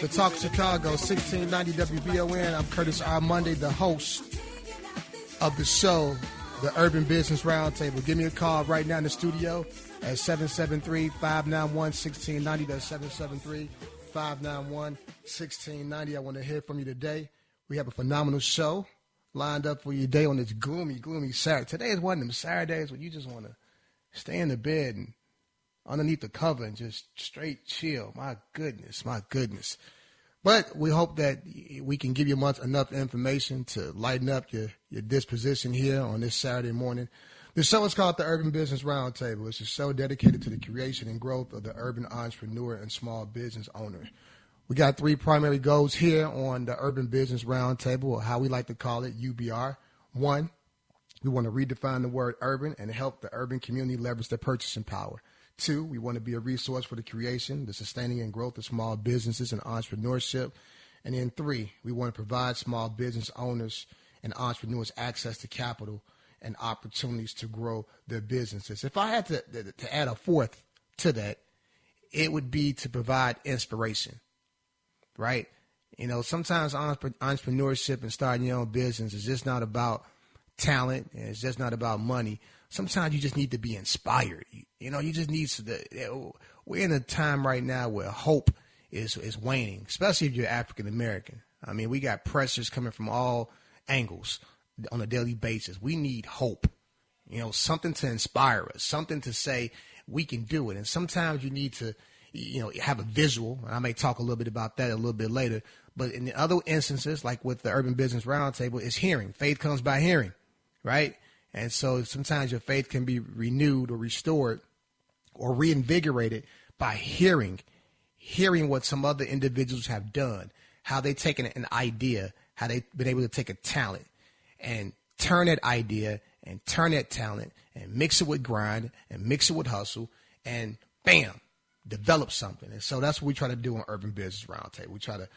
The Talk Chicago, 1690 WVON. I'm Curtis R. Monday, the host of the show, the Urban Business Roundtable. Give me a call right now in the studio at 773-591-1690. That's 773-591-1690. I want to hear from you today. We have a phenomenal show lined up for you today on this gloomy, gloomy Saturday. Today is one of them Saturdays when you just want to stay in the bed and underneath the cover and just straight chill. My goodness, my goodness. But we hope that we can give you much, enough information to lighten up your, your disposition here on this Saturday morning. The show is called the Urban Business Roundtable. It's a show dedicated to the creation and growth of the urban entrepreneur and small business owner. We got three primary goals here on the Urban Business Roundtable, or how we like to call it, UBR. One, we want to redefine the word urban and help the urban community leverage their purchasing power. Two, we want to be a resource for the creation, the sustaining, and growth of small businesses and entrepreneurship. And then three, we want to provide small business owners and entrepreneurs access to capital and opportunities to grow their businesses. If I had to, to add a fourth to that, it would be to provide inspiration, right? You know, sometimes entrepreneurship and starting your own business is just not about talent and it's just not about money sometimes you just need to be inspired. You know, you just need to. We're in a time right now where hope is is waning, especially if you're African American. I mean, we got pressures coming from all angles on a daily basis. We need hope. You know, something to inspire us, something to say we can do it. And sometimes you need to, you know, have a visual. And I may talk a little bit about that a little bit later. But in the other instances, like with the Urban Business Roundtable, is hearing. Faith comes by hearing, right? And so sometimes your faith can be renewed or restored or reinvigorated by hearing, hearing what some other individuals have done, how they've taken an idea, how they've been able to take a talent and turn that idea and turn that talent and mix it with grind and mix it with hustle and bam, develop something. And so that's what we try to do on Urban Business Roundtable. We try to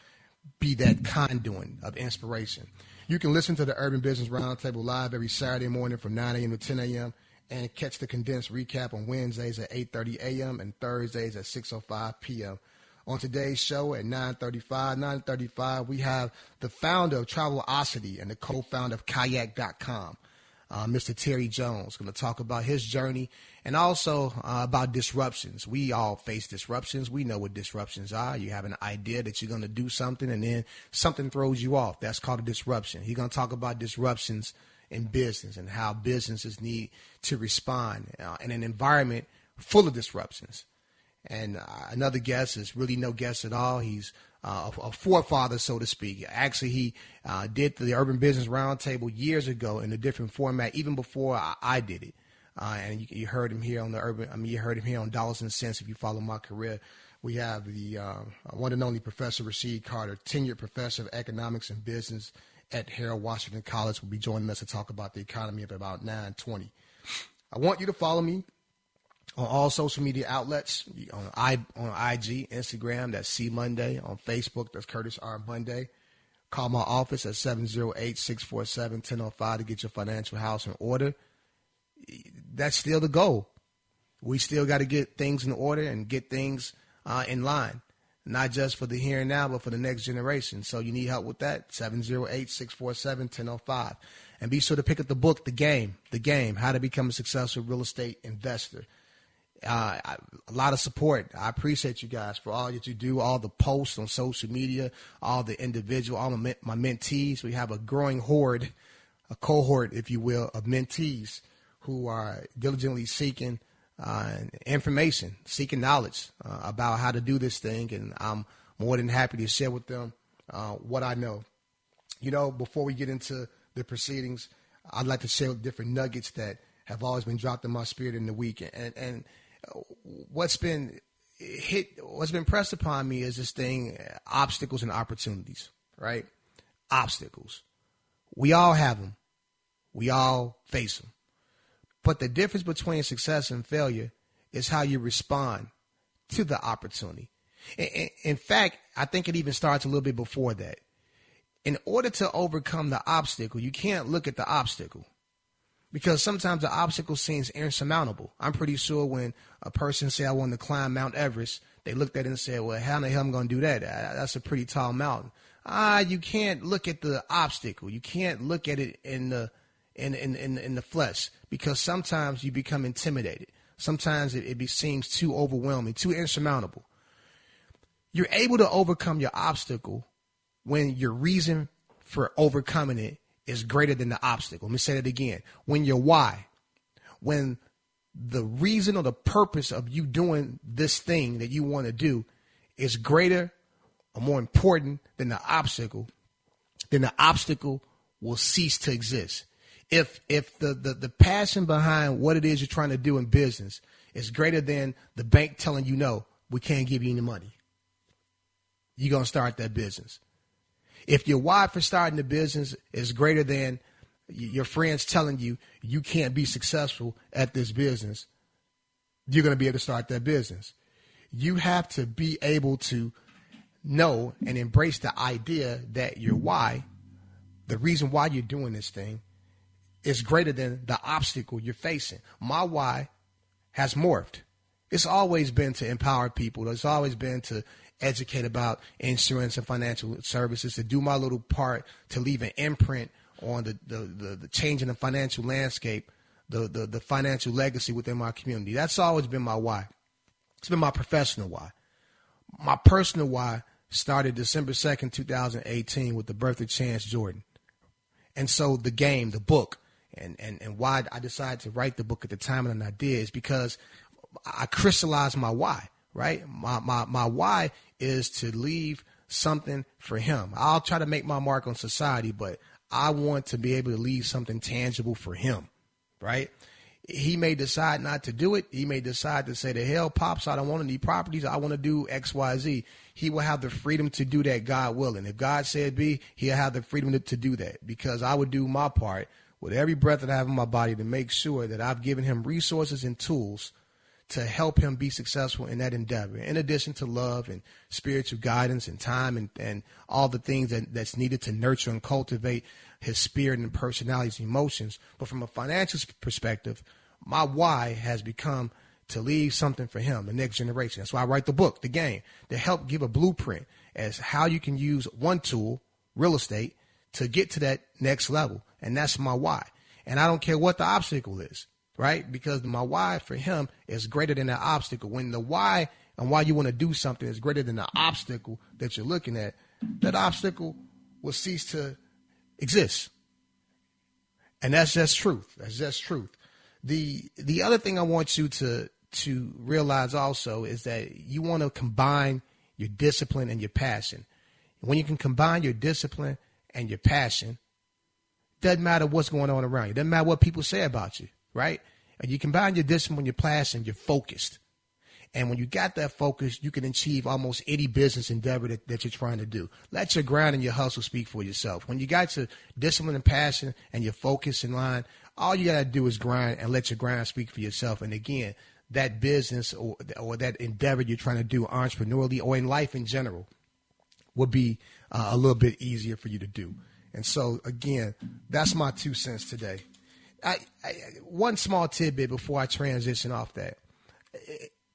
be that conduit of inspiration. You can listen to the Urban Business Roundtable live every Saturday morning from 9 a.m. to 10 a.m. and catch the condensed recap on Wednesdays at 8:30 a.m. and Thursdays at 6:05 p.m. On today's show at 9:35, 9:35, we have the founder of Travelocity and the co-founder of Kayak.com uh, Mr. Terry Jones, going to talk about his journey and also uh, about disruptions. We all face disruptions. We know what disruptions are. You have an idea that you're going to do something and then something throws you off. That's called a disruption. He's going to talk about disruptions in business and how businesses need to respond uh, in an environment full of disruptions. And uh, another guest is really no guest at all. He's uh, a, forefather, so to speak. Actually, he uh, did the Urban Business Roundtable years ago in a different format, even before I, I did it. Uh, and you, you, heard him here on the Urban. I mean, you heard him here on Dollars and Cents. If you follow my career, we have the uh, one and only Professor Rasheed Carter, tenured professor of economics and business at Harold Washington College, will be joining us to talk about the economy at about 9:20. I want you to follow me on all social media outlets on I on IG, Instagram, that's C Monday. On Facebook, that's Curtis R Monday. Call my office at 708-647-1005 to get your financial house in order. That's still the goal. We still got to get things in order and get things uh, in line, not just for the here and now, but for the next generation. So you need help with that, 708-647-1005. And be sure to pick up the book, The Game, The Game, How to Become a Successful Real Estate Investor uh, a lot of support. I appreciate you guys for all that you do, all the posts on social media, all the individual, all my, my mentees. We have a growing horde, a cohort, if you will, of mentees who are diligently seeking uh, information, seeking knowledge uh, about how to do this thing, and I'm more than happy to share with them uh, what I know. You know, before we get into the proceedings, I'd like to share different nuggets that have always been dropped in my spirit in the week, and and what's been hit, what's been pressed upon me is this thing: obstacles and opportunities. Right? Obstacles. We all have them. We all face them. But the difference between success and failure is how you respond to the opportunity. In fact, I think it even starts a little bit before that. In order to overcome the obstacle, you can't look at the obstacle. because sometimes the obstacle seems insurmountable. I'm pretty sure when a person say I want to climb Mount Everest, they looked at it and said, "Well, how in the hell am I going to do that? That's a pretty tall mountain." Ah, you can't look at the obstacle. You can't look at it in the in in in, in the flesh because sometimes you become intimidated. Sometimes it, it be, seems too overwhelming, too insurmountable. You're able to overcome your obstacle when your reason for overcoming it is greater than the obstacle. Let me say that again. When your why, when the reason or the purpose of you doing this thing that you want to do is greater or more important than the obstacle, then the obstacle will cease to exist. If if the, the, the passion behind what it is you're trying to do in business is greater than the bank telling you no, we can't give you any money, you're gonna start that business. If your why for starting the business is greater than your friends telling you you can't be successful at this business, you're going to be able to start that business. You have to be able to know and embrace the idea that your why, the reason why you're doing this thing, is greater than the obstacle you're facing. My why has morphed. It's always been to empower people. It's always been to educate about insurance and financial services, to do my little part to leave an imprint on the, the, the, the change in the financial landscape, the, the, the financial legacy within my community. That's always been my why. It's been my professional why. My personal why started December 2nd, 2018 with the birth of Chance Jordan. And so the game, the book, and, and, and why I decided to write the book at the time and I did is because I crystallized my why, right? My, my, my why is to leave something for him. I'll try to make my mark on society, but I want to be able to leave something tangible for him, right? He may decide not to do it. He may decide to say, the hell, Pops, I don't want any properties. I want to do X, Y, Z. He will have the freedom to do that, God willing. If God said be, he'll have the freedom to, to do that because I would do my part with every breath that I have in my body to make sure that I've given him resources and tools to help him be successful in that endeavor, in addition to love and spiritual guidance and time and, and all the things that, that's needed to nurture and cultivate his spirit and personalities and emotions. But from a financial perspective, my why has become to leave something for him, the next generation. That's why I write the book, The Game, to help give a blueprint as how you can use one tool, real estate, to get to that next level. And that's my why. And I don't care what the obstacle is right? Because my why for him is greater than the obstacle. When the why and why you want to do something is greater than the obstacle that you're looking at, that obstacle will cease to exist. And that's just truth. That's just truth. The the other thing I want you to to realize also is that you want to combine your discipline and your passion. When you can combine your discipline and your passion, doesn't matter what's going on around you. Doesn't matter what people say about you right? And you combine your discipline, your passion, you're focused. And when you got that focus, you can achieve almost any business endeavor that, that you're trying to do. Let your grind and your hustle speak for yourself. When you got your discipline and passion and your focus in line, all you got to do is grind and let your grind speak for yourself. And again, that business or, or that endeavor you're trying to do entrepreneurially or in life in general would be uh, a little bit easier for you to do. And so, again, that's my two cents today. I, I, one small tidbit before I transition off that.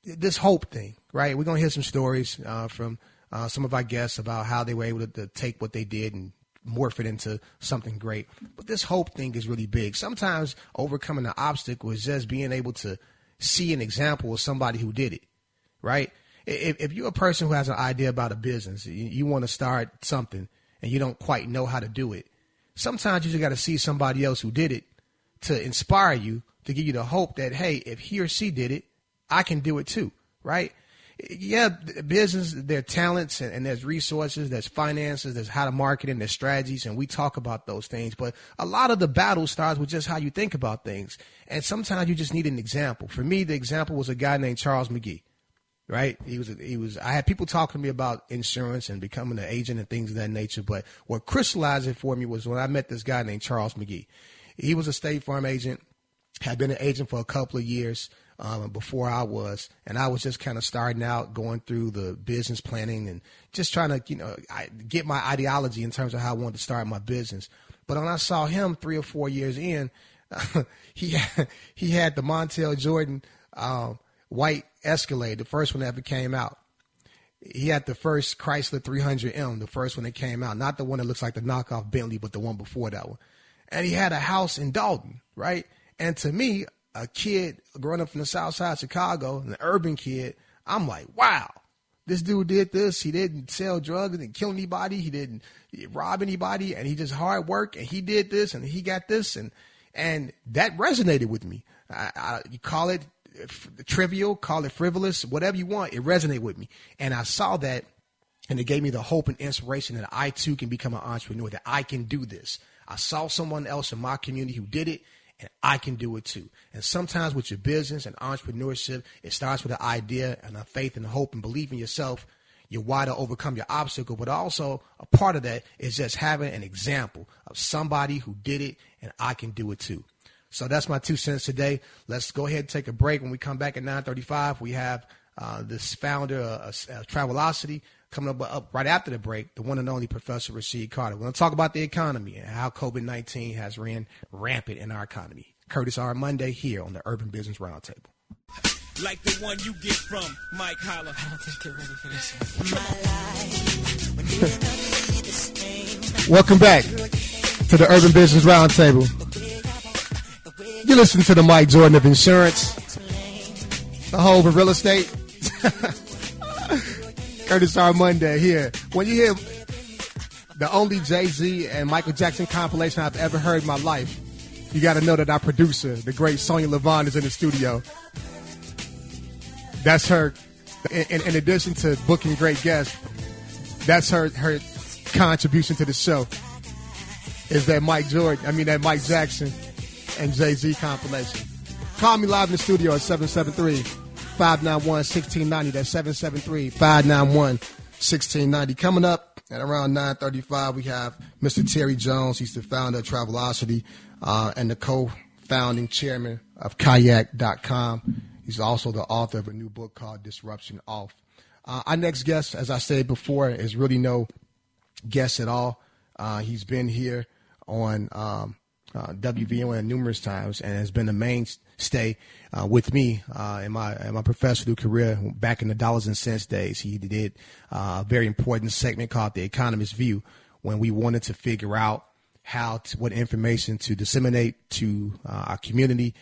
This hope thing, right? We're gonna hear some stories uh, from uh, some of our guests about how they were able to, to, take what they did and morph it into something great. But this hope thing is really big. Sometimes overcoming an obstacle is just being able to see an example of somebody who did it, right? If, if you're a person who has an idea about a business, you, you want to start something and you don't quite know how to do it, sometimes you just got to see somebody else who did it to inspire you, to give you the hope that, hey, if he or she did it, I can do it too, right? Yeah, business, there are talents and, and, there's resources, there's finances, there's how to market and there's strategies, and we talk about those things. But a lot of the battle starts with just how you think about things. And sometimes you just need an example. For me, the example was a guy named Charles McGee, right? He was, he was, I had people talking to me about insurance and becoming an agent and things of that nature. But what crystallized it for me was when I met this guy named Charles McGee. He was a State Farm agent, had been an agent for a couple of years um, before I was, and I was just kind of starting out, going through the business planning and just trying to, you know, I, get my ideology in terms of how I wanted to start my business. But when I saw him three or four years in, he had, he had the Montel Jordan um, white Escalade, the first one that ever came out. He had the first Chrysler 300M, the first one that came out, not the one that looks like the knockoff Bentley, but the one before that one. And he had a house in Dolton, right? And to me, a kid growing up from the South Side of Chicago, an urban kid, I'm like, wow, this dude did this. He didn't sell drugs, didn't kill anybody, he didn't rob anybody, and he just hard work, and he did this, and he got this, and and that resonated with me. I, I, you call it trivial, call it frivolous, whatever you want, it resonated with me, and I saw that, and it gave me the hope and inspiration that I too can become an entrepreneur, that I can do this. I saw someone else in my community who did it, and I can do it too. And sometimes with your business and entrepreneurship, it starts with an idea and a faith and hope and belief in yourself. You're why to overcome your obstacle, but also a part of that is just having an example of somebody who did it and I can do it too. So that's my two cents today. Let's go ahead and take a break. When we come back at 9:35, we have uh, this founder of uh, uh, Travelocity coming up, up right after the break, the one and only Professor Rasheed Carter. We're going to talk about the economy and how COVID 19 has ran rampant in our economy. Curtis R. Monday here on the Urban Business Roundtable. Like the one you get from Mike Holler. I don't think they're ready for this Welcome back to the Urban Business Roundtable. You listen to the Mike Jordan of Insurance, the whole of real estate. Curtis R. Monday here. When you hear the only Jay Z and Michael Jackson compilation I've ever heard in my life, you got to know that our producer, the great Sonia Levon, is in the studio. That's her. In, in, addition to booking great guests, that's her her contribution to the show. Is that Mike Jordan? I mean that Mike Jackson and Jay Z compilation. Call me live in the studio at 773 591 1690. That's 773 591 1690. Coming up at around 935, we have Mr. Terry Jones. He's the founder of Travelocity uh, and the co founding chairman of kayak.com. He's also the author of a new book called Disruption Off. Uh, our next guest, as I said before, is really no guest at all. Uh, he's been here on um, uh, WVON numerous times and has been a mainstay uh, with me uh, in my in my professional career back in the dollars and cents days. He did uh, a very important segment called The Economist View when we wanted to figure out how to, what information to disseminate to uh, our community.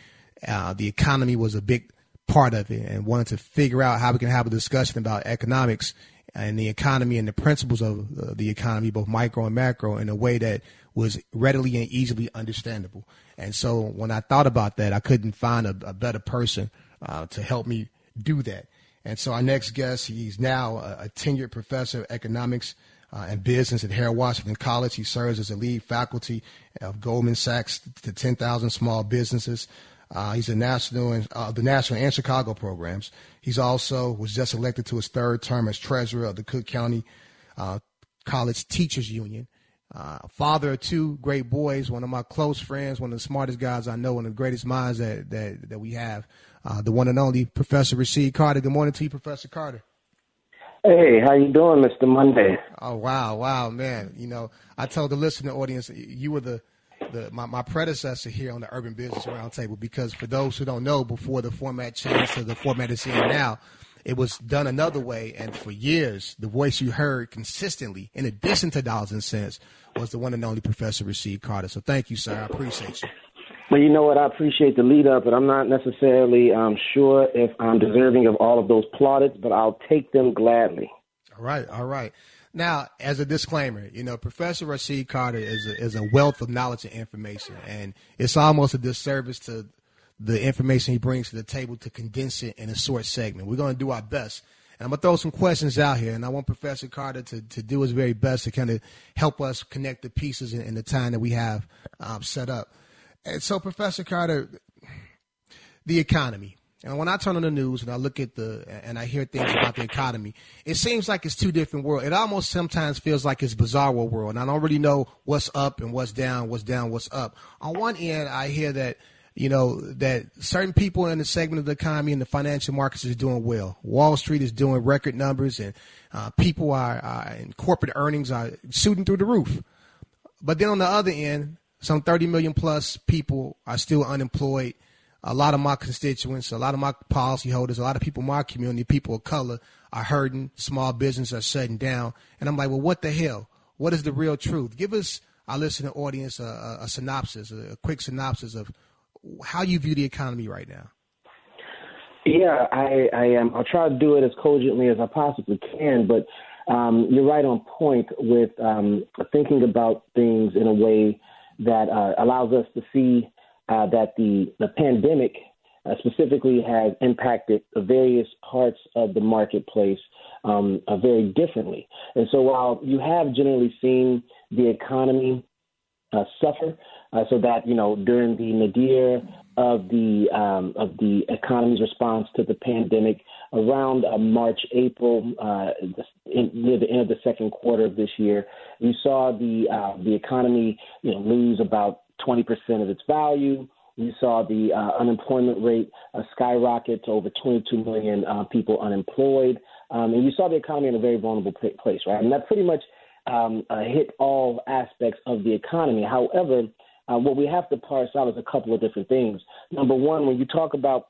Uh, the economy was a big part of it and wanted to figure out how we can have a discussion about economics and the economy and the principles of the economy, both micro and macro, in a way that was readily and easily understandable. And so when I thought about that, I couldn't find a, a better person uh, to help me do that. And so our next guest, he's now a, a tenured professor of economics uh, and business at Harold Washington College. He serves as a lead faculty of Goldman Sachs to 10,000 small businesses. Uh, he's a national and uh, the national and Chicago programs. He's also was just elected to his third term as treasurer of the Cook County uh, College Teachers Union. Uh, father of two great boys, one of my close friends, one of the smartest guys I know, one of the greatest minds that that, that we have, uh, the one and only Professor Rasheed Carter. Good morning to you, Professor Carter. Hey, how you doing, Mr. Monday? Oh wow, wow, man! You know, I told the listening audience you were the, the my, my predecessor here on the Urban Business Roundtable because for those who don't know, before the format changed to the format it's in now, it was done another way, and for years, the voice you heard consistently, in addition to dollars and cents, was the one and only Professor Rasheed Carter. So thank you, sir. I appreciate you. Well, you know what? I appreciate the lead up, but I'm not necessarily um, sure if I'm deserving of all of those plaudits, but I'll take them gladly. All right, all right. Now, as a disclaimer, you know, Professor Rasheed Carter is a, is a wealth of knowledge and information, and it's almost a disservice to the information he brings to the table to condense it in a short segment. We're going to do our best and I'm going to throw some questions out here, and I want Professor Carter to, to do his very best to kind of help us connect the pieces in, in the time that we have um, set up. And so, Professor Carter, the economy. And when I turn on the news and I look at the and I hear things about the economy, it seems like it's two different worlds. It almost sometimes feels like it's bizarre world, and I don't really know what's up and what's down, what's down, what's up. On one end, I hear that you know, that certain people in the segment of the economy and the financial markets is doing well. Wall Street is doing record numbers, and uh, people are, are in corporate earnings are shooting through the roof. But then on the other end, some 30 million plus people are still unemployed. A lot of my constituents, a lot of my policyholders, a lot of people in my community, people of color, are hurting. Small businesses are shutting down. And I'm like, well, what the hell? What is the real truth? Give us, our listening audience, a, a, a synopsis, a, a quick synopsis of how you view the economy right now. Yeah, I, I am. I'll try to do it as cogently as I possibly can, but um, you're right on point with um, thinking about things in a way that uh, allows us to see uh, that the, the pandemic uh, specifically has impacted various parts of the marketplace um, uh, very differently. And so while you have generally seen the economy uh, suffer, uh, so that you know during the nadir of the um, of the economy's response to the pandemic around uh, March, April, uh, in, near the end of the second quarter of this year, you saw the uh, the economy you know lose about 20% of its value. You saw the uh, unemployment rate uh, skyrocket to over 22 million uh, people unemployed, um, and you saw the economy in a very vulnerable place, right? And that pretty much um, hit all aspects of the economy. However, uh, what we have to parse out is a couple of different things. Number one, when you talk about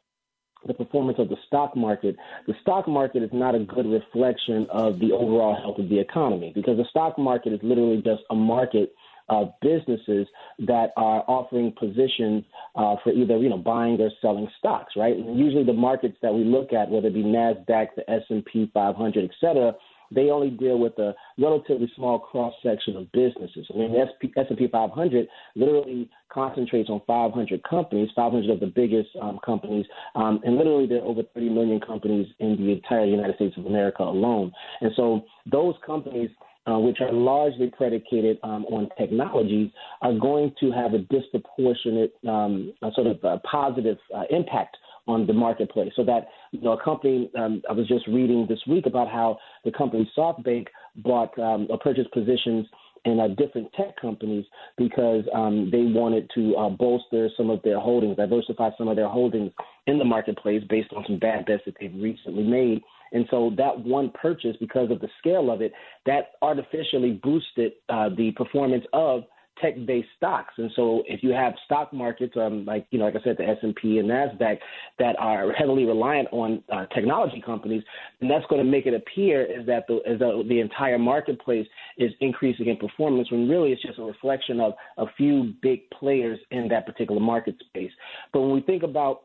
the performance of the stock market, the stock market is not a good reflection of the overall health of the economy because the stock market is literally just a market of businesses that are offering positions uh, for either you know buying or selling stocks, right? And usually the markets that we look at, whether it be Nasdaq, the S and P 500, et cetera, they only deal with a relatively small cross section of businesses. I mean, S&P 500 literally concentrates on 500 companies, 500 of the biggest um, companies, um, and literally there are over 30 million companies in the entire United States of America alone. And so those companies uh, which are largely predicated um, on technologies, are going to have a disproportionate um, sort of uh, positive uh, impact on the marketplace. So that you know, a company um, I was just reading this week about how the company SoftBank bought um, or purchased positions in uh, different tech companies because um, they wanted to uh, bolster some of their holdings, diversify some of their holdings in the marketplace based on some bad bets that they've recently made. And so that one purchase, because of the scale of it, that artificially boosted uh, the performance of tech-based stocks. And so if you have stock markets, um, like you know, like I said, the S&P and Nasdaq that are heavily reliant on uh, technology companies, then that's going to make it appear as that the, the entire marketplace is increasing in performance when really it's just a reflection of a few big players in that particular market space. But when we think about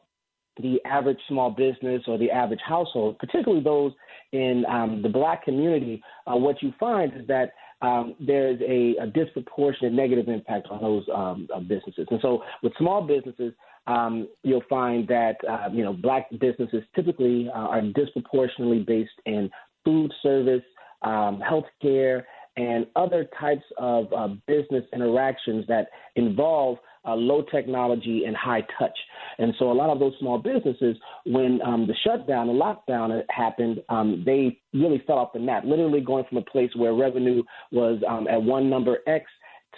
the average small business or the average household, particularly those in um, the black community, uh, what you find is that um, there's a, a, disproportionate negative impact on those um, uh, businesses. And so, with small businesses, um, you'll find that uh, you know black businesses typically uh, are disproportionately based in food service, um, healthcare, and other types of uh, business interactions that involve uh, low technology and high touch. And so a lot of those small businesses, when um, the shutdown, the lockdown happened, um, they really fell off the map, literally going from a place where revenue was um, at one number X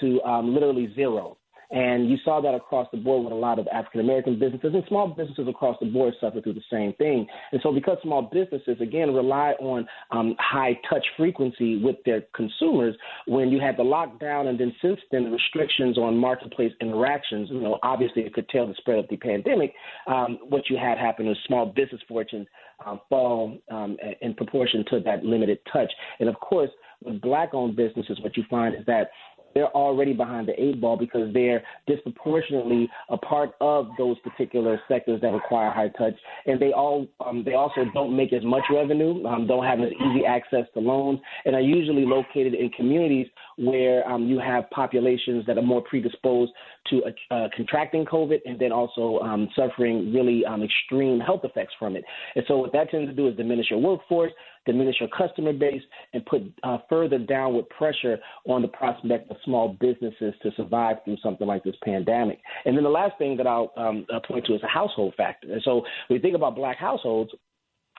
to um, literally zero. And you saw that across the board with a lot of African American businesses and small businesses across the board suffer through the same thing. And so, because small businesses, again, rely on um, high touch frequency with their consumers, when you had the lockdown and then since then the restrictions on marketplace interactions, you know, obviously it could tell the spread of the pandemic. Um, what you had happen is small business fortunes um, fall um, in proportion to that limited touch. And of course, with black owned businesses, what you find is that they're already behind the eight ball because they're disproportionately a part of those particular sectors that require high touch, and they all um, they also don't make as much revenue, um, don't have as easy access to loans, and are usually located in communities where um, you have populations that are more predisposed to uh, uh, contracting COVID and then also um, suffering really um, extreme health effects from it. And so what that tends to do is diminish your workforce, diminish your customer base, and put uh, further downward pressure on the prospect of small businesses to survive through something like this pandemic. And then the last thing that I'll um, point to is a household factor. And so you think about black households,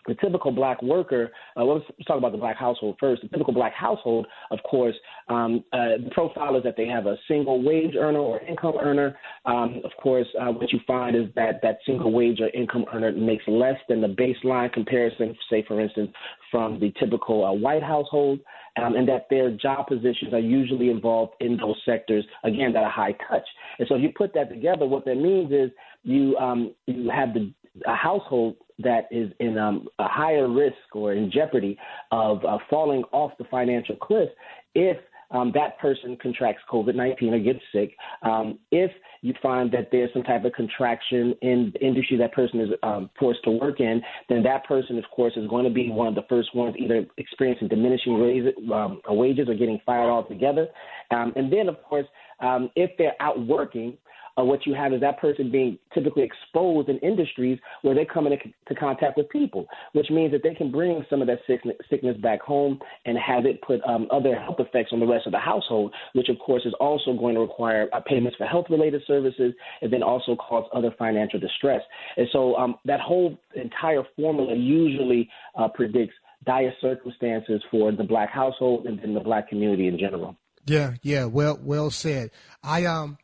the typical black worker, uh, let's talk about the black household first. The typical black household, of course, um, uh, the profile is that they have a single wage earner or income earner. Um, of course, uh, what you find is that that single wage or income earner makes less than the baseline comparison, say, for instance, from the typical uh, white household, um, and that their job positions are usually involved in those sectors, again, that are high touch. And so if you put that together, what that means is you um, you have the a household that is in um, a higher risk or in jeopardy of uh, falling off the financial cliff if um, that person contracts COVID 19 or gets sick. Um, if you find that there's some type of contraction in the industry that person is um, forced to work in, then that person, of course, is going to be one of the first ones either experiencing diminishing raise, um, wages or getting fired altogether. Um, and then, of course, um, if they're out working, uh, what you have is that person being typically exposed in industries where they come into to contact with people, which means that they can bring some of that sickness, sickness back home and have it put um, other health effects on the rest of the household, which of course is also going to require uh, payments for health related services and then also cause other financial distress. And so um, that whole entire formula usually uh, predicts dire circumstances for the black household and then the black community in general. Yeah, yeah, well, well said. I um,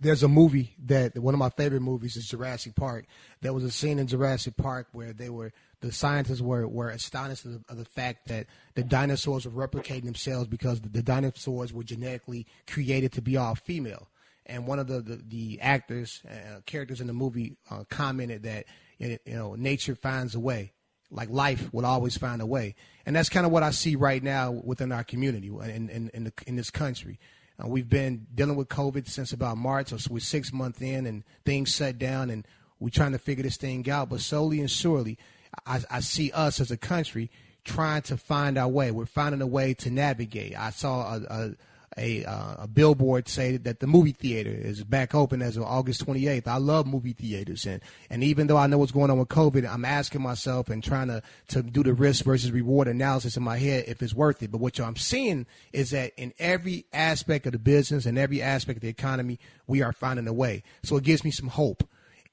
there's a movie that one of my favorite movies is Jurassic Park. There was a scene in Jurassic Park where they were the scientists were were astonished of the, of the fact that the dinosaurs were replicating themselves because the, the, dinosaurs were genetically created to be all female. And one of the the, the actors uh, characters in the movie uh, commented that you know nature finds a way like life will always find a way. And that's kind of what I see right now within our community in in in, in this country. Uh, we've been dealing with COVID since about March, so we're six months in, and things shut down, and we're trying to figure this thing out. But slowly and surely, I, I see us as a country trying to find our way. We're finding a way to navigate. I saw a, a a, uh, a billboard say that the movie theater is back open as of August 28th. I love movie theaters, and and even though I know what's going on with COVID, I'm asking myself and trying to to do the risk versus reward analysis in my head if it's worth it. But what I'm seeing is that in every aspect of the business and every aspect of the economy, we are finding a way. So it gives me some hope,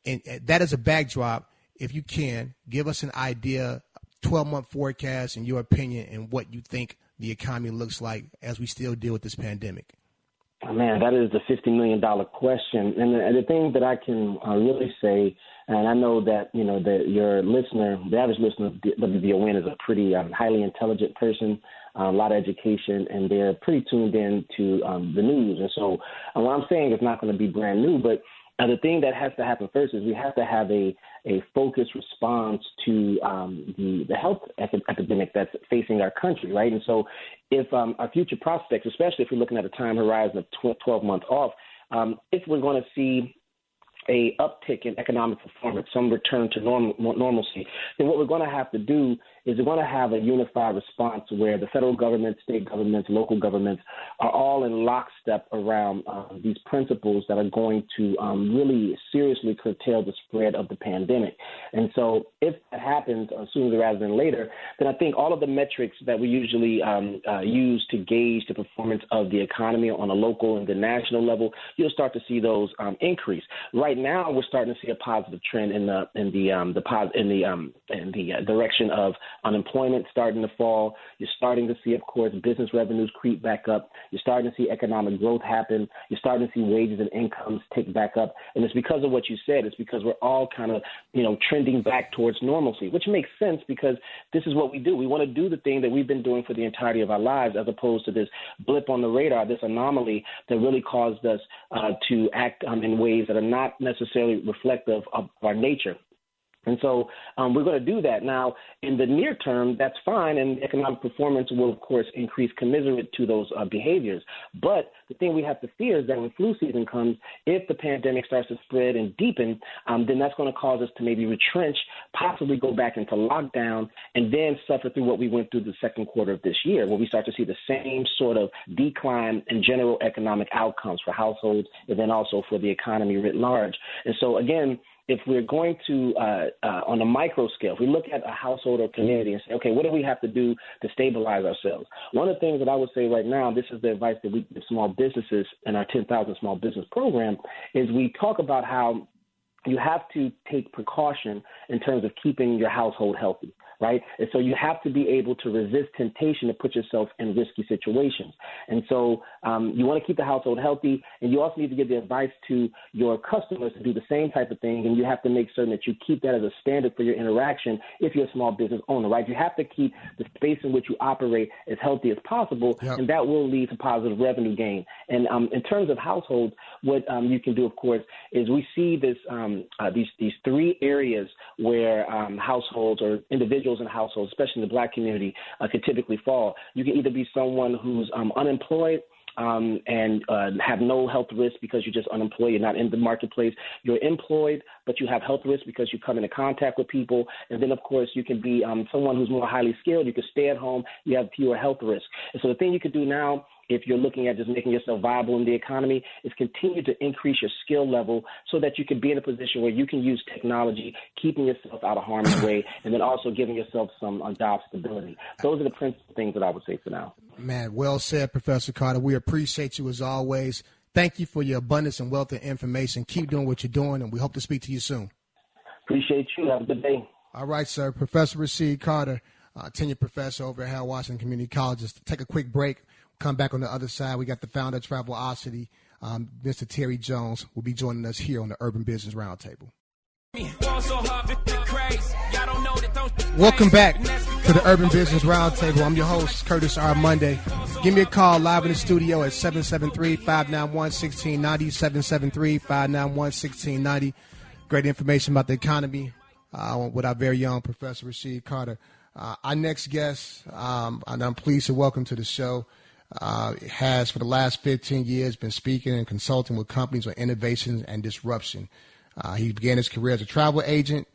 and that is a backdrop. If you can give us an idea, 12 month forecast, in your opinion, and what you think the economy looks like as we still deal with this pandemic? Man, that is the fifty million dollar question, and the, the thing that I can uh, really say, and I know that you know that your listener, the average listener of WVON, is a pretty um, highly intelligent person, uh, a lot of education, and they're pretty tuned in to um, the news. And so, uh, what I'm saying is not going to be brand new, but uh, the thing that has to happen first is we have to have a a focused response to um, the the health epidemic that's facing our country, right? And so, if um, our future prospects, especially if we're looking at a time horizon of 12 months off, um, if we're going to see a uptick in economic performance, some return to normal, normalcy, then what we're going to have to do is going to have a unified response where the federal government, state governments, local governments are all in lockstep around uh, these principles that are going to um, really seriously curtail the spread of the pandemic. And so, if that happens uh, sooner rather than later, then I think all of the metrics that we usually um, uh, use to gauge the performance of the economy on a local and the national level, you'll start to see those um, increase. Right now, we're starting to see a positive trend in the in the um, the in the um, in the uh, direction of unemployment starting to fall. You're starting to see, of course, business revenues creep back up. You're starting to see economic growth happen. You're starting to see wages and incomes tick back up. And it's because of what you said. It's because we're all kind of, you know, trending back towards normalcy, which makes sense because this is what we do. We want to do the thing that we've been doing for the entirety of our lives as opposed to this blip on the radar, this anomaly that really caused us uh, to act um, in ways that are not necessarily reflective of our nature. And so um, we're going to do that. Now, in the near term, that's fine, and economic performance will, of course, increase commensurate to those uh, behaviors. But the thing we have to fear is that when flu season comes, if the pandemic starts to spread and deepen, um, then that's going to cause us to maybe retrench, possibly go back into lockdown, and then suffer through what we went through the second quarter of this year, where we start to see the same sort of decline in general economic outcomes for households and then also for the economy writ large. And so, again, if we're going to, uh, uh, on a micro scale, if we look at a household or community and say, okay, what do we have to do to stabilize ourselves? One of the things that I would say right now, this is the advice that we give small businesses in our 10,000 small business program, is we talk about how you have to take precaution in terms of keeping your household healthy right? And so you have to be able to resist temptation to put yourself in risky situations. And so um, you want to keep the household healthy, and you also need to give the advice to your customers to do the same type of thing. And you have to make certain that you keep that as a standard for your interaction if you're a small business owner, right? You have to keep the space in which you operate as healthy as possible, yep. and that will lead to positive revenue gain. And um, in terms of households, what um, you can do, of course, is we see this um, uh, these these three areas where um, households or individuals in households, especially in the black community, uh, could typically fall. You can either be someone who's um, unemployed um, and uh, have no health risk because you're just unemployed, you're not in the marketplace. You're employed, but you have health risk because you come into contact with people. And then, of course, you can be um, someone who's more highly skilled. You can stay at home. You have fewer health risks. And so the thing you could do now if you're looking at just making yourself viable in the economy, is continue to increase your skill level so that you can be in a position where you can use technology, keeping yourself out of harm's way, and then also giving yourself some uh, job stability. Those are the principal things that I would say for now. Man, well said, Professor Carter. We appreciate you as always. Thank you for your abundance and wealth of information. Keep doing what you're doing, and we hope to speak to you soon. Appreciate you. Have a good day. All right, sir. Professor Rasheed Carter, uh, tenured professor over at Harold Washington Community College. Just take a quick break. Come back on the other side. We got the founder of Travelocity, um, Mr. Terry Jones, will be joining us here on the Urban Business Roundtable. Welcome back to the Urban Business Roundtable. I'm your host, Curtis R. Monday. Give me a call live in the studio at 773-591-1690, 773-591-1690. Great information about the economy uh, with our very young Professor Rasheed Carter. Uh, our next guest, um, and I'm pleased to welcome to the show, uh, has for the last 15 years been speaking and consulting with companies on innovations and disruption. Uh, he began his career as a travel agent,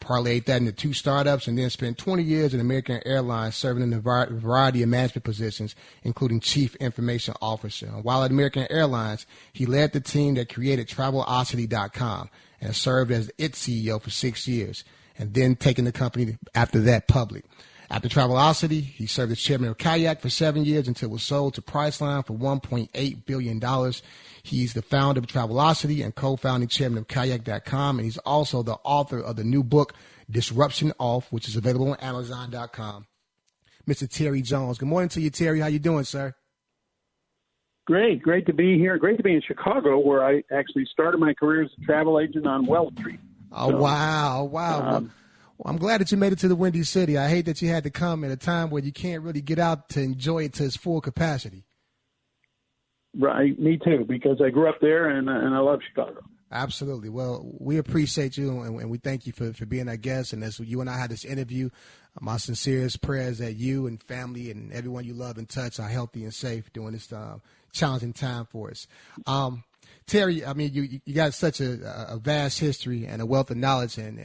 parlayed that into two startups, and then spent 20 years in American Airlines serving in a variety of management positions, including Chief Information Officer. While at American Airlines, he led the team that created Travelocity.com and served as its CEO for six years, and then taking the company after that public. After Travelocity, he served as chairman of Kayak for seven years until it was sold to Priceline for $1.8 billion. He's the founder of Travelocity and co-founding chairman of Kayak.com, and he's also the author of the new book, Disruption Off, which is available on Amazon.com. Mr. Terry Jones. Good morning to you, Terry. How you doing, sir? Great, great to be here. Great to be in Chicago, where I actually started my career as a travel agent on Wall Street. Oh so, wow, wow! Um, well, I'm glad that you made it to the Windy City. I hate that you had to come at a time where you can't really get out to enjoy it to its full capacity. Right, me too, because I grew up there and and I love Chicago. Absolutely. Well, we appreciate you and, and we thank you for, for being our guest. And as you and I had this interview, my sincerest prayers that you and family and everyone you love and touch are healthy and safe during this uh, challenging time for us. Um, Terry, I mean, you you got such a, a vast history and a wealth of knowledge, and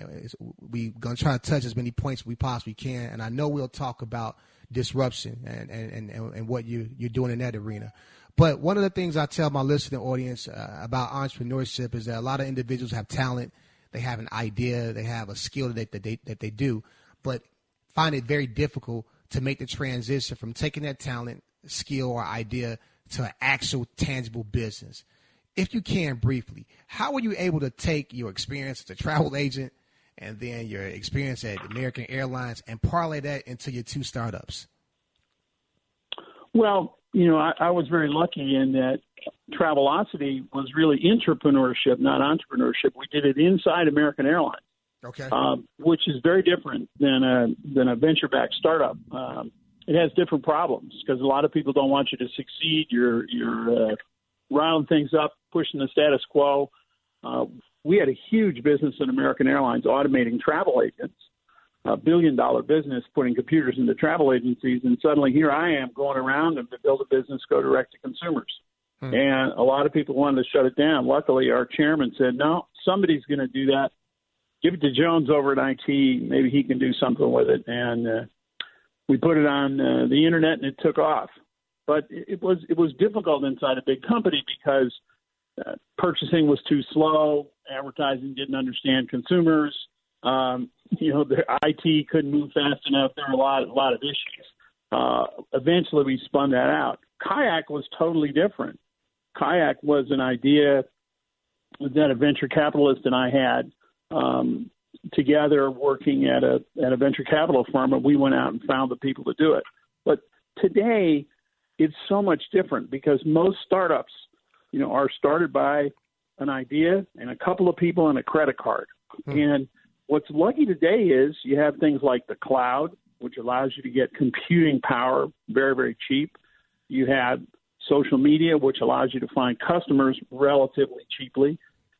we're gonna try to touch as many points we possibly can. And I know we'll talk about disruption and and, and, and what you you're doing in that arena. But one of the things I tell my listening audience uh, about entrepreneurship is that a lot of individuals have talent, they have an idea, they have a skill that they, that they, that they do, but find it very difficult to make the transition from taking that talent, skill, or idea to an actual tangible business if you can briefly, how were you able to take your experience as a travel agent and then your experience at American Airlines and parlay that into your two startups? Well, you know, I, I was very lucky in that Travelocity was really entrepreneurship, not entrepreneurship. We did it inside American Airlines, okay, um, which is very different than a than a venture backed startup. Um, it has different problems because a lot of people don't want you to succeed. You're you're uh, round things up, pushing the status quo. Uh, we had a huge business in American Airlines automating travel agents, a billion dollar business putting computers into travel agencies. And suddenly here I am going around and to build a business, go direct to consumers. Hmm. And a lot of people wanted to shut it down. Luckily, our chairman said, no, somebody's going to do that. Give it to Jones over at IT. Maybe he can do something with it. And uh, we put it on uh, the internet and it took off. But it was it was difficult inside a big company because purchasing was too slow, advertising didn't understand consumers. Um, you know, the IT couldn't move fast enough. There were a lot a lot of issues. Uh, eventually, we spun that out. Kayak was totally different. Kayak was an idea that a venture capitalist and I had. Um, together working at a at a venture capital firm, and we went out and found the people to do it. But today, it's so much different because most startups, you know, are started by an idea and a couple of people and a credit card. Hmm. And what's lucky today is you have things like the cloud, which allows you to get computing power very very cheap. You have social media, which allows you to find customers relatively cheaply.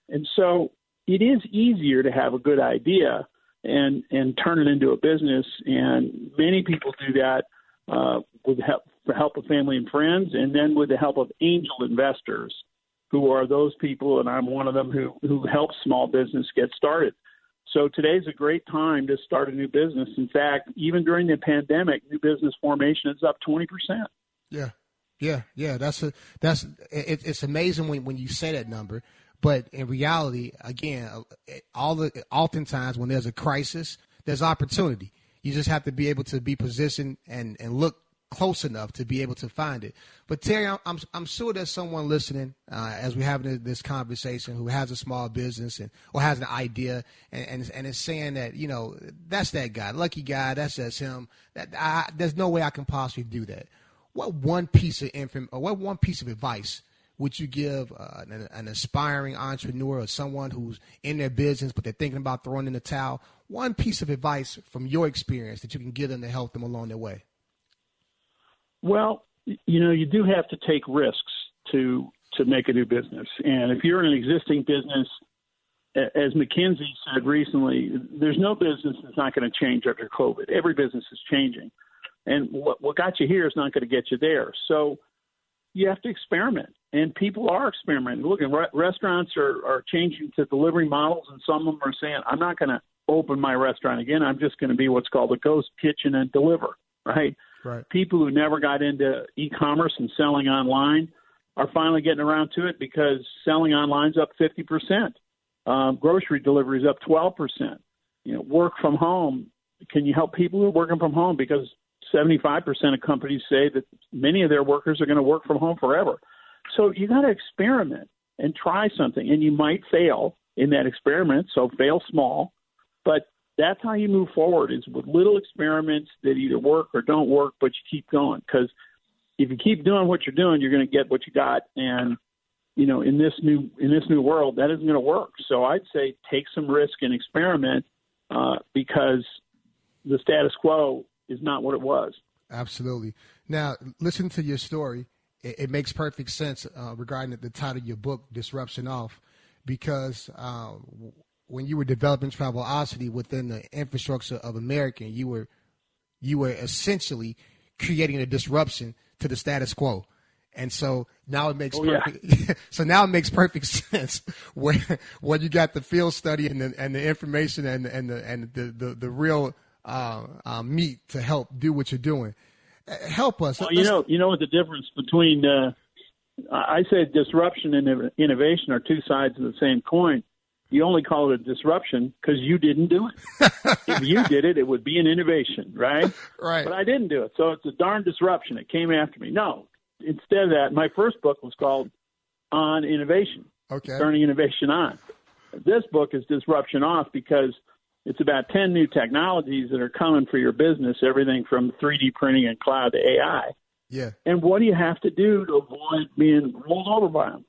And so it is easier to have a good idea and and turn it into a business. And many people do that uh, with help, the help of family and friends, and then with the help of angel investors, who are those people, and I'm one of them who who helps small business get started. So today's a great time to start a new business. In fact, even during the pandemic, new business formation is up 20%. Yeah. Yeah, yeah, that's a that's it, it's amazing when when you say that number, but in reality, again, all the oftentimes when there's a crisis, there's opportunity. You just have to be able to be positioned and and look close enough to be able to find it. But Terry, I'm I'm, sure there's someone listening uh, as we're having this conversation who has a small business and or has an idea and and, and is saying that you know that's that guy, lucky guy, that's just him. That I, there's no way I can possibly do that what one piece of information or what one piece of advice would you give uh, an, an, aspiring entrepreneur or someone who's in their business but they're thinking about throwing in the towel? One piece of advice from your experience that you can give them to help them along their way. Well, you know, you do have to take risks to to make a new business, and if you're in an existing business, as McKinsey said recently, there's no business that's not going to change after COVID. Every business is changing and what, what got you here is not going to get you there. So you have to experiment, and people are experimenting. Look, re- restaurants are, are changing to delivery models, and some of them are saying, "I'm not going to open my restaurant again. I'm just going to be what's called a ghost kitchen and deliver." Right? Right. People who never got into e-commerce and selling online are finally getting around to it because selling online's up 50%. Um, grocery delivery is up 12%. You know, work from home. Can you help people who are working from home because 75% of companies say that many of their workers are going to work from home forever. So you got to experiment and try something, and you might fail in that experiment. So fail small, but that's how you move forward is with little experiments that either work or don't work, but you keep going because if you keep doing what you're doing, you're going to get what you got. And you know, in this new in this new world, that isn't going to work. So I'd say take some risk and experiment uh, because the status quo is not what it was. Absolutely. Now, listen to your story. It, it makes perfect sense uh, regarding the title of your book, Disruption Off, because uh, when you were developing Travelocity within the infrastructure of American, you were you were essentially creating a disruption to the status quo. And so now it makes oh, perfect. Yeah. so now it makes perfect sense when when you got the field study and the and the information and and the and the the, the real uh, uh, meat to help do what you're doing. Uh, help us. Well, you know, you know what the difference between uh, I say disruption and innovation are two sides of the same coin. You only call it a disruption because you didn't do it. if you did it, it would be an innovation, right? Right. But I didn't do it, so it's a darn disruption. It came after me. No, instead of that, my first book was called On Innovation. Okay. Turning innovation on. This book is disruption off because it's about 10 new technologies that are coming for your business, everything from 3D printing and cloud to AI. Yeah. And what do you have to do to avoid being rolled over by them?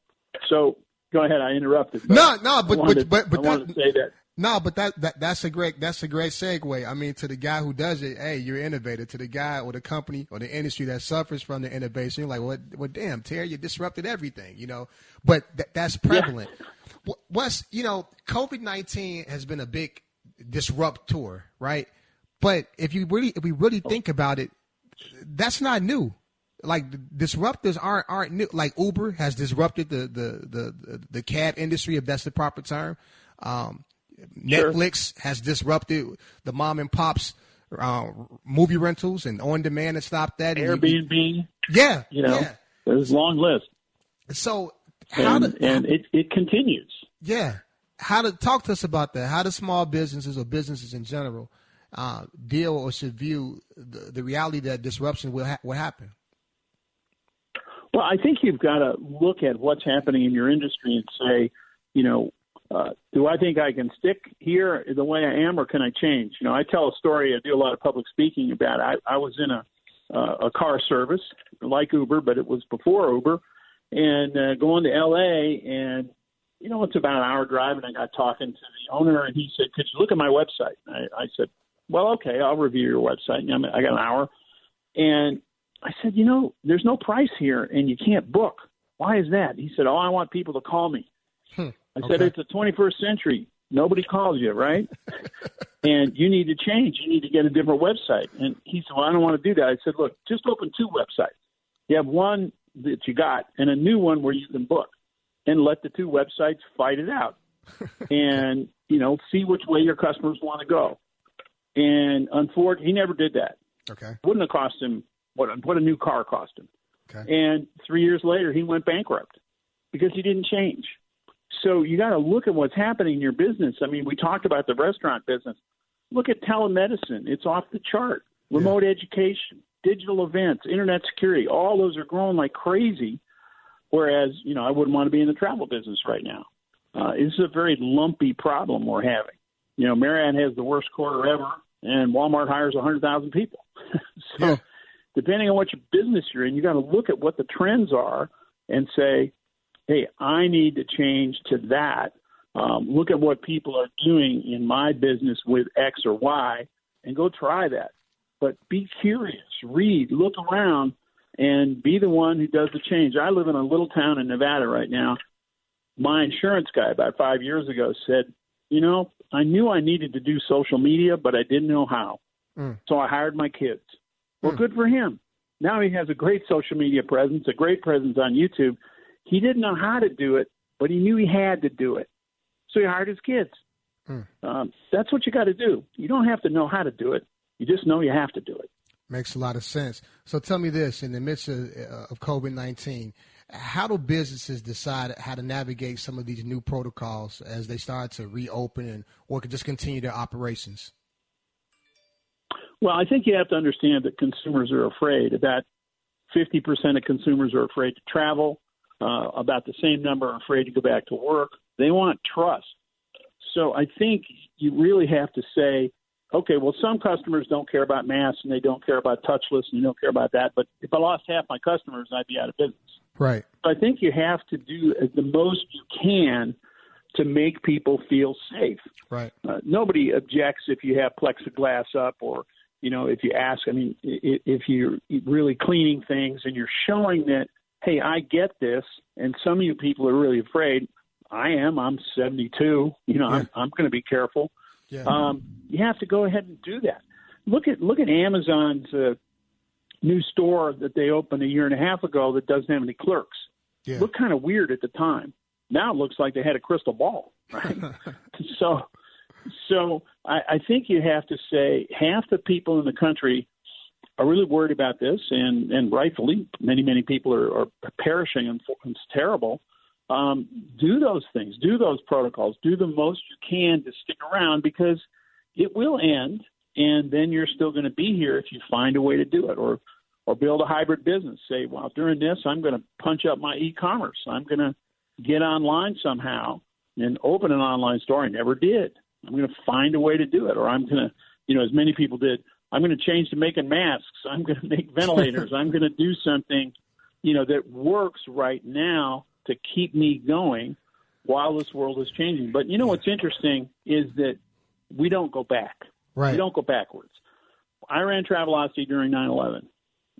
So go ahead. I interrupted. No, no, but but but, but, I that, say that. No, but that, that that's a great that's a great segue. I mean, to the guy who does it, hey, you're innovative. To the guy or the company or the industry that suffers from the innovation, you're like, well, well damn, Terry, you disrupted everything, you know. But th- that's prevalent. Yeah. What's you know, COVID nineteen has been a big disruptor, right? But if you really, if we really oh. think about it, that's not new. Like disruptors aren't aren't new. Like Uber has disrupted the the the the cab industry, if that's the proper term. Um, sure. Netflix has disrupted the mom and pops uh, movie rentals and on demand and stopped that. Airbnb. You, yeah, you know, yeah. there's a long list. So how and, do, and it it continues. Yeah, how to talk to us about that? How do small businesses or businesses in general uh, deal or should view the, the reality that disruption will ha- will happen? Well, I think you've got to look at what's happening in your industry and say, you know, uh, do I think I can stick here the way I am, or can I change? You know, I tell a story. I do a lot of public speaking about. It. I, I was in a uh, a car service like Uber, but it was before Uber, and uh, going to L.A. and you know it's about an hour drive, and I got talking to the owner, and he said, "Could you look at my website?" I, I said, "Well, okay, I'll review your website." And I got an hour, and I said, "You know, there's no price here, and you can't book. Why is that?" He said, "Oh, I want people to call me." Hmm. I said, okay. it's the 21st century. Nobody calls you, right? and you need to change. You need to get a different website. And he said, well, I don't want to do that. I said, look, just open two websites. You have one that you got and a new one where you can book and let the two websites fight it out and, you know, see which way your customers want to go. And unfortunately, he never did that. Okay. Wouldn't have cost him what, what a new car cost him. Okay. And three years later, he went bankrupt because he didn't change. So you got to look at what's happening in your business. I mean, we talked about the restaurant business. Look at telemedicine; it's off the chart. Remote yeah. education, digital events, internet security, all those are growing like crazy. Whereas, you know, I wouldn't want to be in the travel business right now. Uh, this is a very lumpy problem we're having. You know, Marriott has the worst quarter ever, and Walmart hires 100,000 people. so, yeah. Depending on what your business you're in, you got to look at what the trends are and say, hey, I need to change to that. Um, look at what people are doing in my business with X or Y and go try that. But be curious, read, look around, and be the one who does the change. I live in a little town in Nevada right now. My insurance guy about five years ago said, You know, I knew I needed to do social media, but I didn't know how. Mm. So I hired my kids. Well, mm. good for him. Now he has a great social media presence, a great presence on YouTube he didn't know how to do it, but he knew he had to do it. So he hired his kids. Hmm. Um, that's what you got to do. You don't have to know how to do it. You just know you have to do it. Makes a lot of sense. So tell me this: in the midst of, uh, of COVID nineteen, how do businesses decide how to navigate some of these new protocols as they start to reopen and or just continue their operations? Well, I think you have to understand that consumers are afraid. About fifty percent of consumers are afraid to travel uh, about the same number are afraid to go back to work. They want trust. So I think you really have to say, okay, well, some customers don't care about masks and they don't care about touchless and they don't care about that. But if I lost half my customers, I'd be out of business. Right. So I think you have to do the most you can to make people feel safe. Right. Uh, nobody objects if you have plexiglass up or you know if you ask. I mean, if you're really cleaning things and you're showing that hey, I get this, and some of you people are really afraid. I am. I'm 72. You know, yeah. I'm, I'm going to be careful. Yeah. Um, you have to go ahead and do that. Look at look at Amazon's uh, new store that they opened a year and a half ago that doesn't have any clerks. Yeah. Looked kind of weird at the time. Now it looks like they had a crystal ball, right? so, so I, I think you have to say half the people in the country are really worried about this, and and rightfully, many many people are, are perishing, and it's terrible. Um, do those things, do those protocols, do the most you can to stick around because it will end, and then you're still going to be here if you find a way to do it, or or build a hybrid business. Say, well, during this, I'm going to punch up my e-commerce. I'm going to get online somehow and open an online store. I never did. I'm going to find a way to do it, or I'm going to, you know, as many people did I'm going to change to making masks. I'm going to make ventilators. I'm going to do something, you know, that works right now to keep me going while this world is changing. But you know what's interesting is that we don't go back. Right. We don't go backwards. I ran Travelocity during 9/11,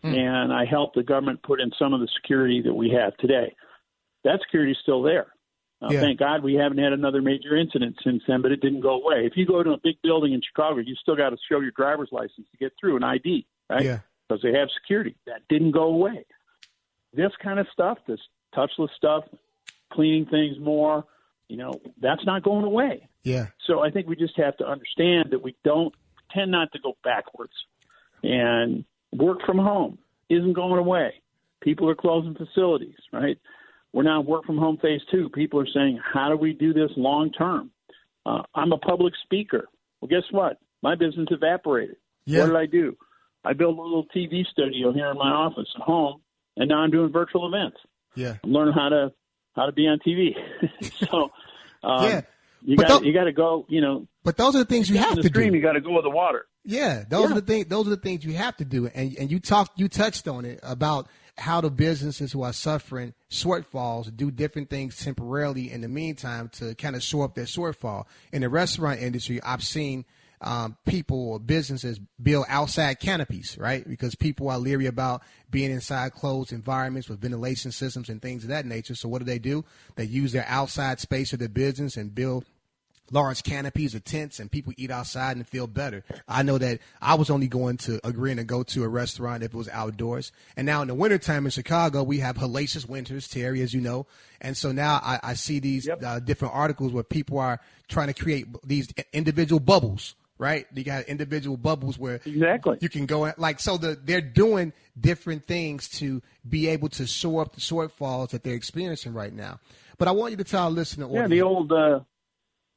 mm. and I helped the government put in some of the security that we have today. That security is still there. Uh, yeah. Thank God we haven't had another major incident since then, but it didn't go away. If you go to a big building in Chicago, you still got to show your driver's license to get through an ID, right? Yeah. Because they have security. That didn't go away. This kind of stuff, this touchless stuff, cleaning things more, you know, that's not going away. Yeah. So I think we just have to understand that we don't tend not to go backwards. And work from home isn't going away. People are closing facilities, right? We're now work from home phase two. People are saying, how do we do this long term? Uh, I'm a public speaker. Well, guess what? My business evaporated. Yeah. What did I do? I built a little TV studio here in my office at home, and now I'm doing virtual events. Yeah, I'm learning how to how to be on TV. so, um, yeah, You got you got to go. You know, But those are the things you have to stream, do. you got to go with the water. Yeah, those Yeah. are the things. Those are the things you have to do. And and you talked, you touched on it about how the businesses who are suffering shortfalls do different things temporarily in the meantime to kind of shore up their shortfall. In the restaurant industry, I've seen um, people or businesses build outside canopies, right? Because people are leery about being inside closed environments with ventilation systems and things of that nature. So what do they do? They use their outside space of their business and build large canopies or tents and people eat outside and feel better. I know that I was only going to agreeing to go to a restaurant if it was outdoors. And now in the wintertime in Chicago, we have hellacious winters, Terry, as you know. And so now I, I see these Yep. uh, different articles where people are trying to create these individual bubbles, right? You got individual bubbles where Exactly. you can go at, like so the they're doing different things to be able to shore up the shortfalls that they're experiencing right now. But I want you to tell our listener Yeah, audience- the old uh,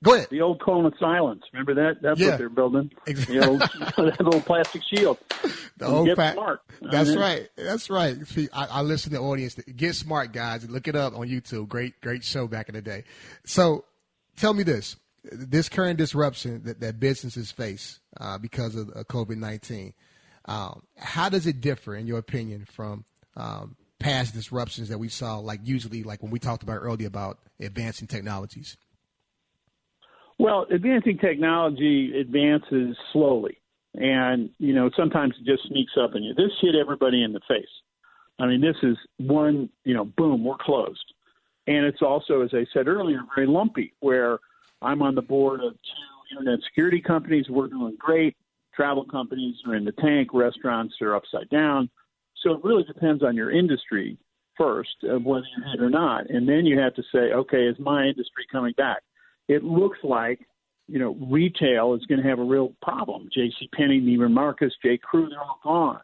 go ahead. the old cone of silence. Remember that? That's Yeah. what they're building. Exactly. The old that little plastic shield. The And old get smart. That's I mean, right. That's right. See, I, I listen to the audience. Get smart, guys. Look it up on YouTube. Great, great show back in the day. So, tell me this: this current disruption that, that businesses face uh, because of uh, COVID nineteen. Um, how does it differ, in your opinion, from um, past disruptions that we saw? Like usually, like when we talked about earlier about advancing technologies. Well, advancing technology advances slowly, and you know sometimes it just sneaks up on you. This hit everybody in the face. I mean, this is one, you know, boom, we're closed, and it's also, as I said earlier, very lumpy. Where I'm on the board of two internet security companies, we're doing great. Travel companies are in the tank. Restaurants are upside down. So it really depends on your industry first, of whether you're hit or not, and then you have to say, okay, is my industry coming back? It looks like you know retail is going to have a real problem. J.C. Penney, Neiman Marcus, J. Crew, they're all gone.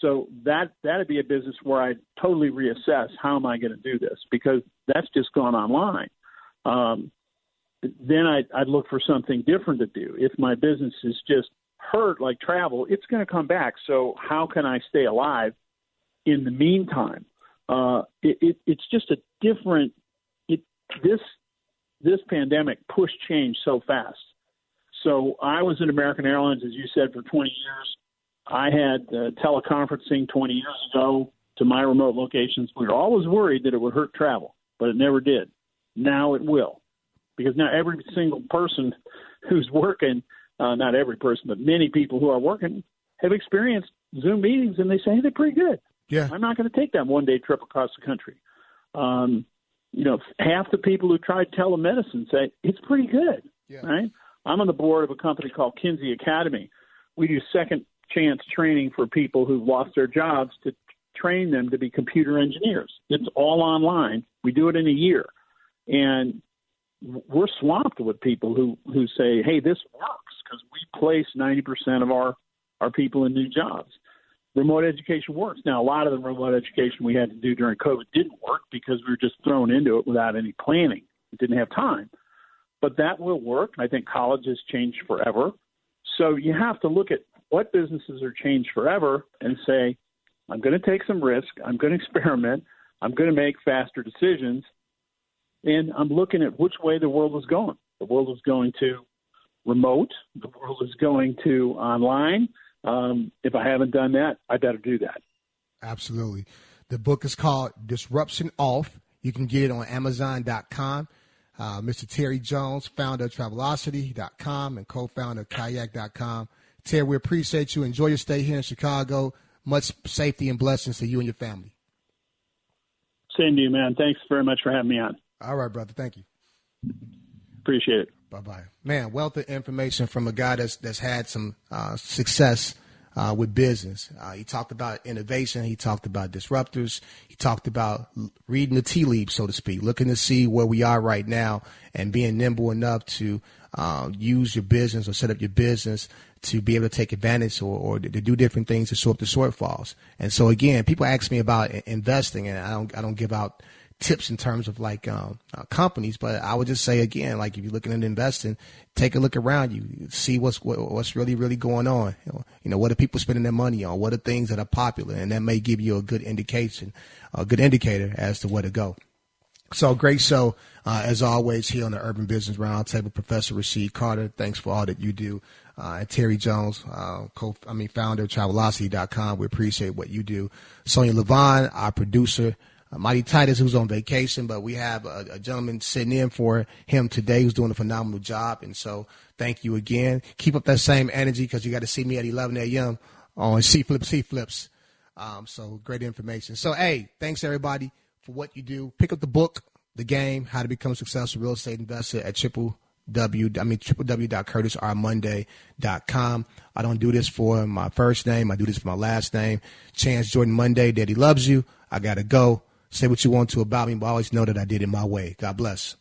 So that that'd be a business where I'd totally reassess how am I going to do this because that's just gone online. Um, then I'd, I'd look for something different to do. If my business is just hurt like travel, it's going to come back. So how can I stay alive in the meantime? Uh, it, it, it's just a different. It this this pandemic pushed change so fast. So I was at American Airlines, as you said, for 20 years. I had uh, teleconferencing 20 years ago to my remote locations. We were always worried that it would hurt travel, but it never did. Now it will, because now every single person who's working, uh, not every person, but many people who are working, have experienced Zoom meetings, and they say they're pretty good. Yeah. I'm not going to take that one day trip across the country. Um, you know, half the people who tried telemedicine say it's pretty good. Yeah. Right? I'm on the board of a company called Kenzie Academy. We do second chance training for people who've lost their jobs to train them to be computer engineers. It's all online. We do it in a year. And we're swamped with people who, who say, hey, this works because we place 90% of our, our people in new jobs remote education works. Now, a lot of the remote education we had to do during COVID didn't work because we were just thrown into it without any planning. We didn't have time. But that will work. I think college has changed forever. So you have to look at what businesses are changed forever and say, I'm going to take some risk. I'm going to experiment. I'm going to make faster decisions. And I'm looking at which way the world is going. The world is going to remote. The world is going to online. Um, if I haven't done that, I better do that. Absolutely. The book is called Disruption Off. You can get it on Amazon.com. Uh, Mr. Terry Jones, founder of Travelocity.com and co-founder of Kayak.com. Terry, we appreciate you. Enjoy your stay here in Chicago. Much safety and blessings to you and your family. Same to you, man. Thanks very much for having me on. All right, brother. Thank you. Appreciate it. Bye bye. Man, wealth of information from a guy that's that's had some uh, success uh, with business. Uh, he talked about innovation. He talked about disruptors. He talked about reading the tea leaves, so to speak, looking to see where we are right now and being nimble enough to uh, use your business or set up your business to be able to take advantage or, or to do different things to sort the shortfalls. And so again, people ask me about investing, and I don't I don't give out tips in terms of like um, uh, companies, but I would just say again, like if you're looking at investing, take a look around you, see what's what, what's really really going on. You know, you know, what are people spending their money on? What are things that are popular, and that may give you a good indication, a good indicator as to where to go. So great show, uh, as always, here on the Urban Business Roundtable. Professor Rasheed Carter, thanks for all that you do. Uh, and Terry Jones, uh, co- I mean, founder of Travelocity.com. We appreciate what you do. Sonia Levon, our producer. Uh, Mighty Titus, who's on vacation, but we have a, a gentleman sitting in for him today who's doing a phenomenal job. And so thank you again. Keep up that same energy because you got to see me at 11 a.m. on C Flips, C Flips. Um, so great information. So, hey, thanks everybody for what you do. Pick up the book, The Game, How to Become a Successful Real Estate Investor at triple w I mean www.curtisrmonday.com. I don't do this for my first name. I do this for my last name. Chance Jordan Monday. Daddy loves you. I gotta go. Say what you want to about me, but always know that I did it my way. God bless.